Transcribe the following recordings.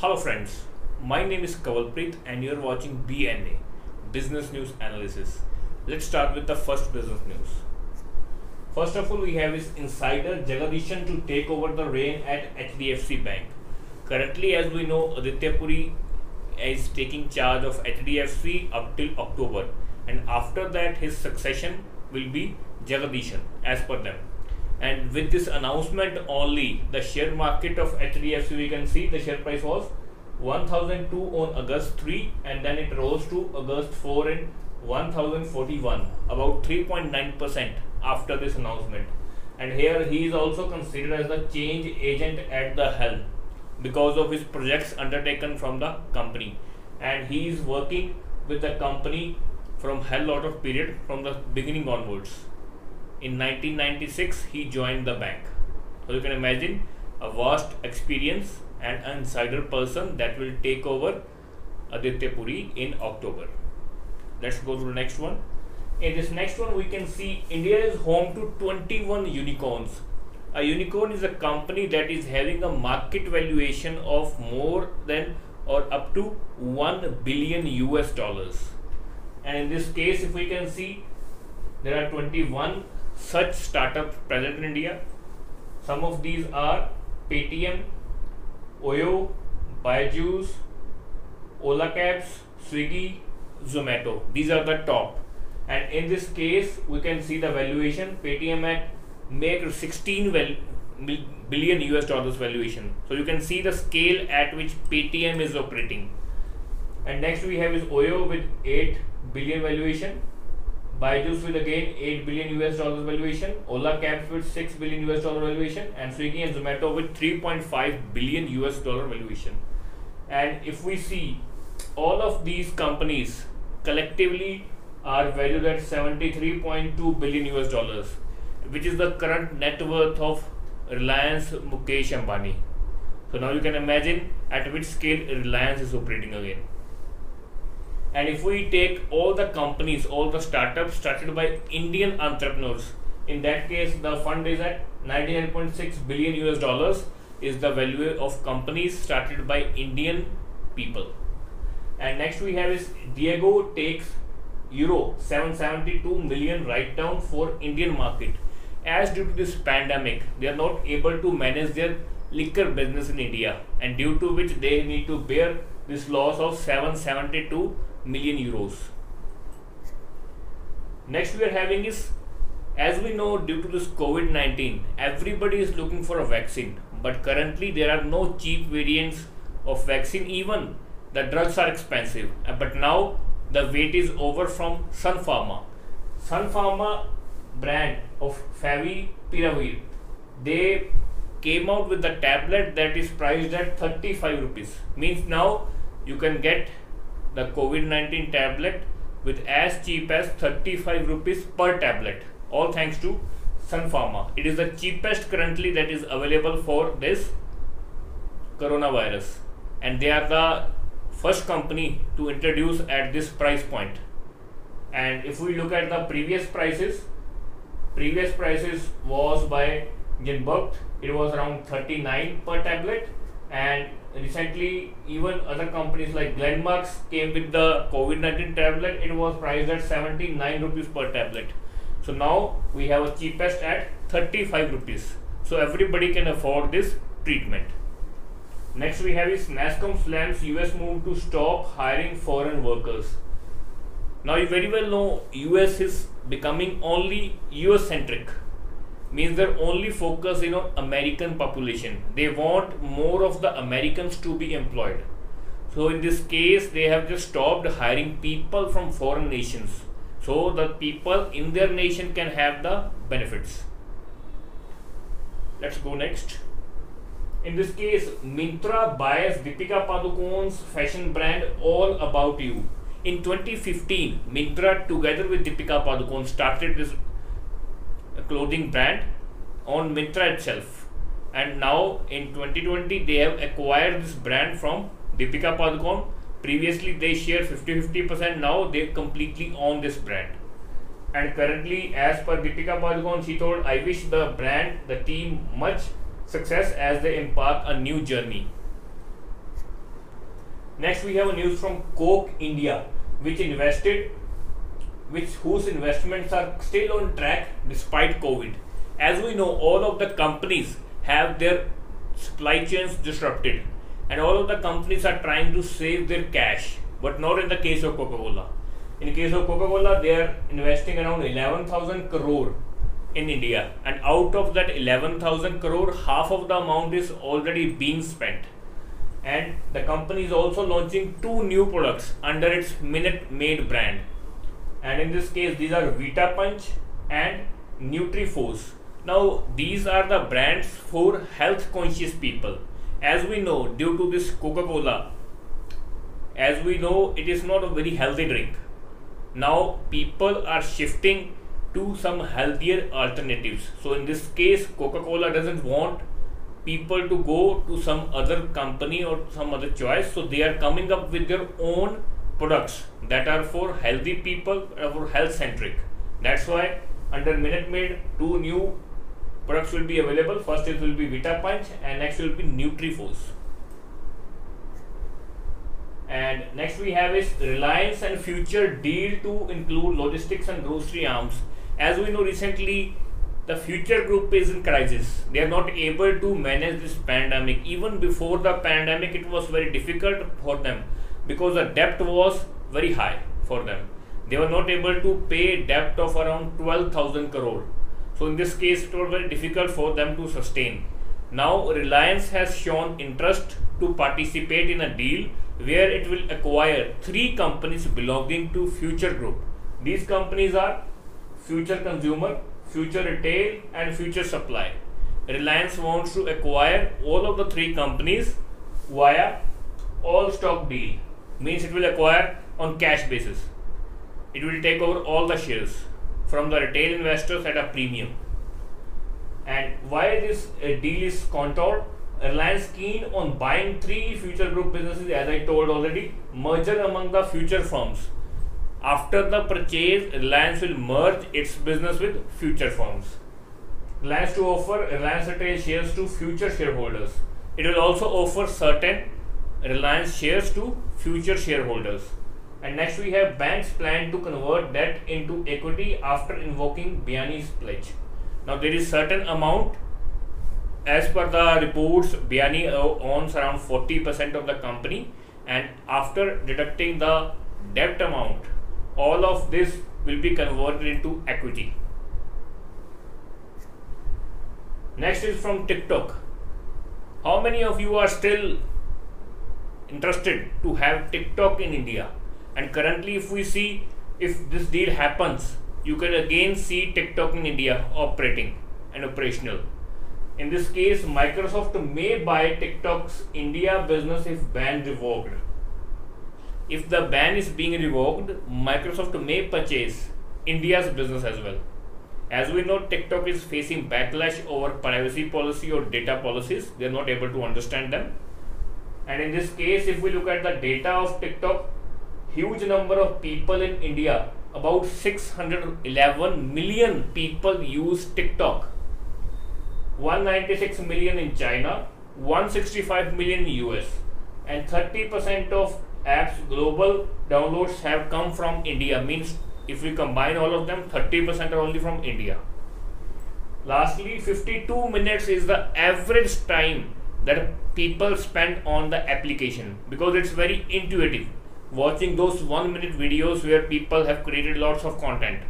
Hello friends, my name is Kawalpreet and you're watching BNA Business News Analysis. Let's start with the first business news. First of all, we have his insider Jagadish to take over the reign at HDFC Bank. Currently, as we know, Aditya Puri is taking charge of HDFC up till October, and after that, his succession will be Jagadish as per them and with this announcement only the share market of HDFC we can see the share price was 1002 on August 3 and then it rose to August 4 in 1041 about 3.9% after this announcement. And here he is also considered as the change agent at the helm because of his projects undertaken from the company. And he is working with the company from hell lot of period from the beginning onwards in 1996 he joined the bank. So you can imagine a vast experience and insider person that will take over Aditya Puri in October. Let's go to the next one. In this next one we can see India is home to 21 unicorns. A unicorn is a company that is having a market valuation of more than or up to 1 billion US dollars. And in this case if we can see there are 21 such startups present in India. Some of these are Paytm, Oyo, Byju's, Ola Cabs, Swiggy, Zomato. These are the top. And in this case, we can see the valuation. Paytm at make 16 val- billion US dollars valuation. So you can see the scale at which Paytm is operating. And next we have is Oyo with 8 billion valuation Byju's with again 8 billion US dollars valuation, Ola Cabs with 6 billion US dollar valuation, and Swiggy and Zomato with 3.5 billion US dollar valuation. And if we see all of these companies collectively are valued at 73.2 billion US dollars, which is the current net worth of Reliance Mukesh Ambani. So now you can imagine at which scale Reliance is operating again. And if we take all the companies, all the startups started by Indian entrepreneurs, in that case, the fund is at 99.6 billion US dollars is the value of companies started by Indian people. And next we have is Diageo takes euro 772 million write down for Indian market. As due to this pandemic, they are not able to manage their liquor business in India, and due to which they need to bear this loss of 772 million euros. Next we are having is as we know due to this COVID-19 everybody is looking for a vaccine but currently there are no cheap variants of vaccine even the drugs are expensive uh, but now the wait is over from Sun Pharma. Sun Pharma brand of Favipiravir they came out with the tablet that is priced at 35 rupees means now you can get the COVID 19 tablet with as cheap as 35 rupees per tablet. All thanks to Sun Pharma. It is the cheapest currently that is available for this coronavirus, and they are the first company to introduce at this price point. And if we look at the previous prices, previous prices was by Jenburkt, it was around 39 per tablet, and recently even other companies like Glenmark came with the COVID-19 tablet. It was priced at 79 rupees per tablet. So now we have a cheapest at 35 rupees. So everybody can afford this treatment. Next we have is NASSCOM slams US move to stop hiring foreign workers. Now you very well know US is becoming only US centric means they're only focused you know american population. They want more of the americans to be employed. So in this case they have just stopped hiring people from foreign nations so the people in their nation can have the benefits. Let's go next. In this case Myntra buys Deepika Padukone's fashion brand all about you. In 2015 Myntra together with Deepika Padukone started this clothing brand on Myntra itself. And now in 2020 they have acquired this brand from Deepika Padukone. Previously they share 50-50%. Now they completely own this brand. And currently, as per Deepika Padukone, she told, "I wish the brand, the team, much success as they embark a new journey." Next, we have a news from Coke India, which invested, which whose investments are still on track despite COVID. As we know, all of the companies have their supply chains disrupted, and all of the companies are trying to save their cash, but not in the case of Coca-Cola. In case of Coca-Cola, they are investing around 11,000 crore in India, and out of that 11,000 crore, half of the amount is already being spent. And the company is also launching two new products under its Minute Maid brand. And in this case, these are Vita Punch and NutriForce. Now, these are the brands for health conscious people. As we know, due to this Coca Cola, as we know, it is not a very healthy drink. Now, people are shifting to some healthier alternatives. So in this case, Coca-Cola doesn't want people to go to some other company or some other choice. So they are coming up with their own products that are for healthy people, uh, for health centric. That's why under Minute Maid, two new products will be available. First it will be Vita Punch and next will be NutriForce. And next we have is Reliance and Future deal to include logistics and grocery arms as we know recently the future group is in crisis they are not able to manage this pandemic even before the pandemic it was very difficult for them because the debt was very high for them they were not able to pay debt of around 12000 crore so in this case it was very difficult for them to sustain now reliance has shown interest to participate in a deal where it will acquire three companies belonging to future group these companies are future consumer, future retail, and future supply. Reliance wants to acquire all of the three companies via all stock deal. Means it will acquire on cash basis. It will take over all the shares from the retail investors at a premium. And why this uh, deal is contoured? Reliance keen on buying three future group businesses, as I told already, merger among the future firms after the purchase, Reliance will merge its business with future firms. Reliance to offer Reliance Retail shares to future shareholders. It will also offer certain Reliance shares to future shareholders. And next we have banks plan to convert debt into equity after invoking Biyani's pledge. Now there is certain amount as per the reports Biani owns around 40% of the company and after deducting the debt amount all of this will be converted into equity. Next is from TikTok. How many of you are still interested to have TikTok in India? And currently, if we see if this deal happens, you can again see TikTok in India operating and operational. In this case, Microsoft may buy TikTok's India business if ban revoked if the ban is being revoked, Microsoft may purchase India's business as well. As we know, TikTok is facing backlash over privacy policy or data policies. They are not able to understand them. And in this case, if we look at the data of TikTok, huge number of people in India, about 611 million people use TikTok. 196 million in China, 165 million US, and 30% of apps global downloads have come from India means if we combine all of them 30% are only from India lastly 52 minutes is the average time that people spend on the application because it's very intuitive. Watching those one minute videos where people have created lots of content.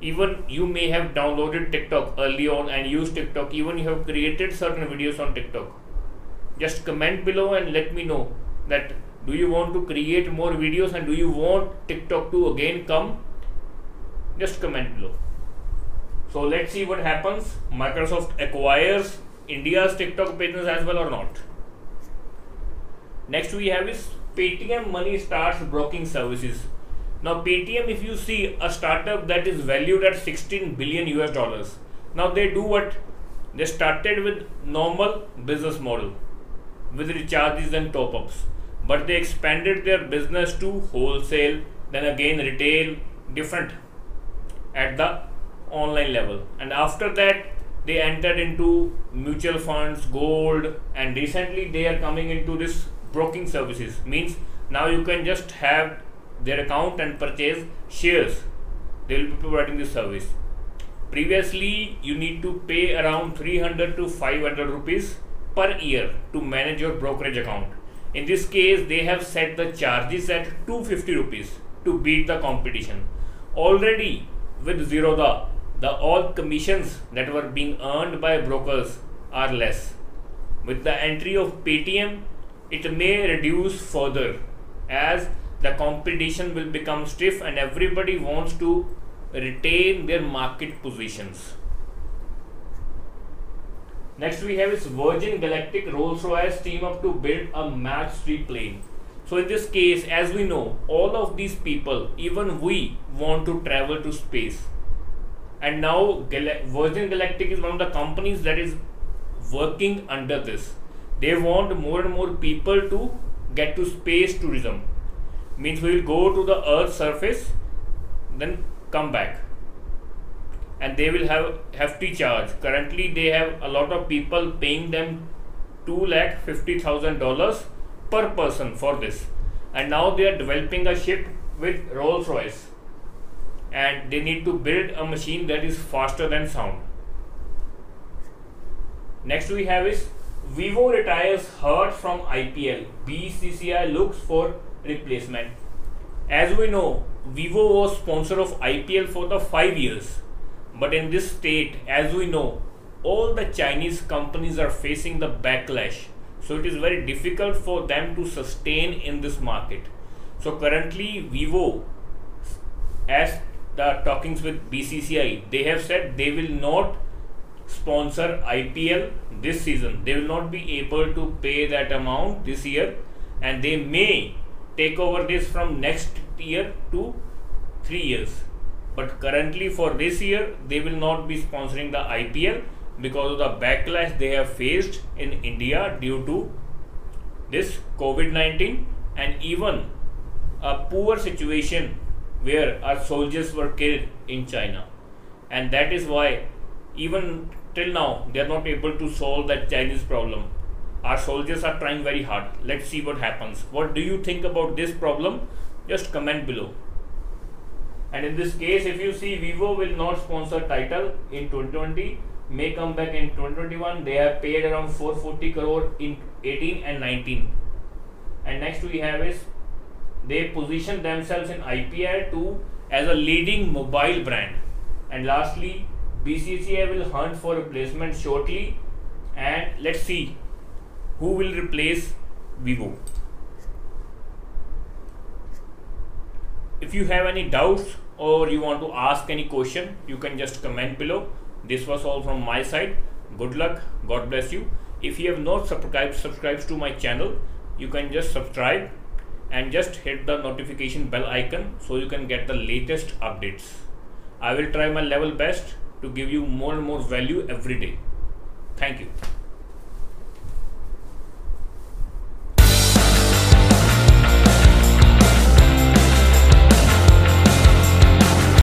Even you may have downloaded tiktok early on and used tiktok. Even you have created certain videos on tiktok. Just comment below and let me know that do you want to create more videos and do you want tiktok to again come? Just comment below. So let's see what happens. Microsoft acquires india's tiktok business as well or not? Next we have is paytm money starts broking services. Now paytm if you see a startup that is valued at 16 billion us dollars now they do what? They started with normal business model with recharges and top ups but they expanded their business to wholesale then again retail different at the online level. And after that they entered into mutual funds gold and recently they are coming into this broking services. Means now you can just have their account and purchase shares. They will be providing this service. Previously you need to pay around 300 to 500 rupees per year to manage your brokerage account. In this case they have set the charges at 250 rupees to beat the competition. Already with zerodha the all commissions that were being earned by brokers are less with the entry of paytm it may reduce further as the competition will become stiff and everybody wants to retain their market positions. Next we have is Virgin Galactic Rolls-Royce team up to build a Mach 3 plane. So in this case, as we know, all of these people, even we want to travel to space. And now Gal Virgin Galactic is one of the companies that is working under this. They want more and more people to get to space tourism. Means we will go to the earth surface then come back. And they will have hefty charge. Currently they have a lot of people paying them 2 lakh 50 thousand dollars per person for this. And now they are developing a ship with Rolls Royce and they need to build a machine that is faster than sound next we have is Vivo retires Hurt from IPL BCCI looks for replacement. As we know, Vivo was sponsor of IPL for the 5 years. But in this state, as we know, all the Chinese companies are facing the backlash. So it is very difficult for them to sustain in this market. So currently Vivo, as the talkings with BCCI, they have said they will not sponsor IPL this season. They will not be able to pay that amount this year and they may take over this from next year to 3 years but currently for this year they will not be sponsoring the IPL because of the backlash they have faced in India due to this COVID-19 and even a poor situation where our soldiers were killed in China. And that is why even till now they are not able to solve that Chinese problem. Our soldiers are trying very hard. Let's see what happens. What do you think about this problem? Just comment below. And in this case if you see vivo will not sponsor title in 2020 may come back in 2021 they have paid around 440 crore in 18 and 19 and next we have is they position themselves in IPL 2 as a leading mobile brand and lastly BCCI will hunt for a replacement shortly and let's see who will replace Vivo. If you have any doubts or you want to ask any question, you can just comment below. This was all from my side. Good luck. God bless you. If you have not subscribed subscribed to my channel, you can just subscribe and just hit the notification bell icon so you can get the latest updates. I will try my level best to give you more and more value every day. Thank you.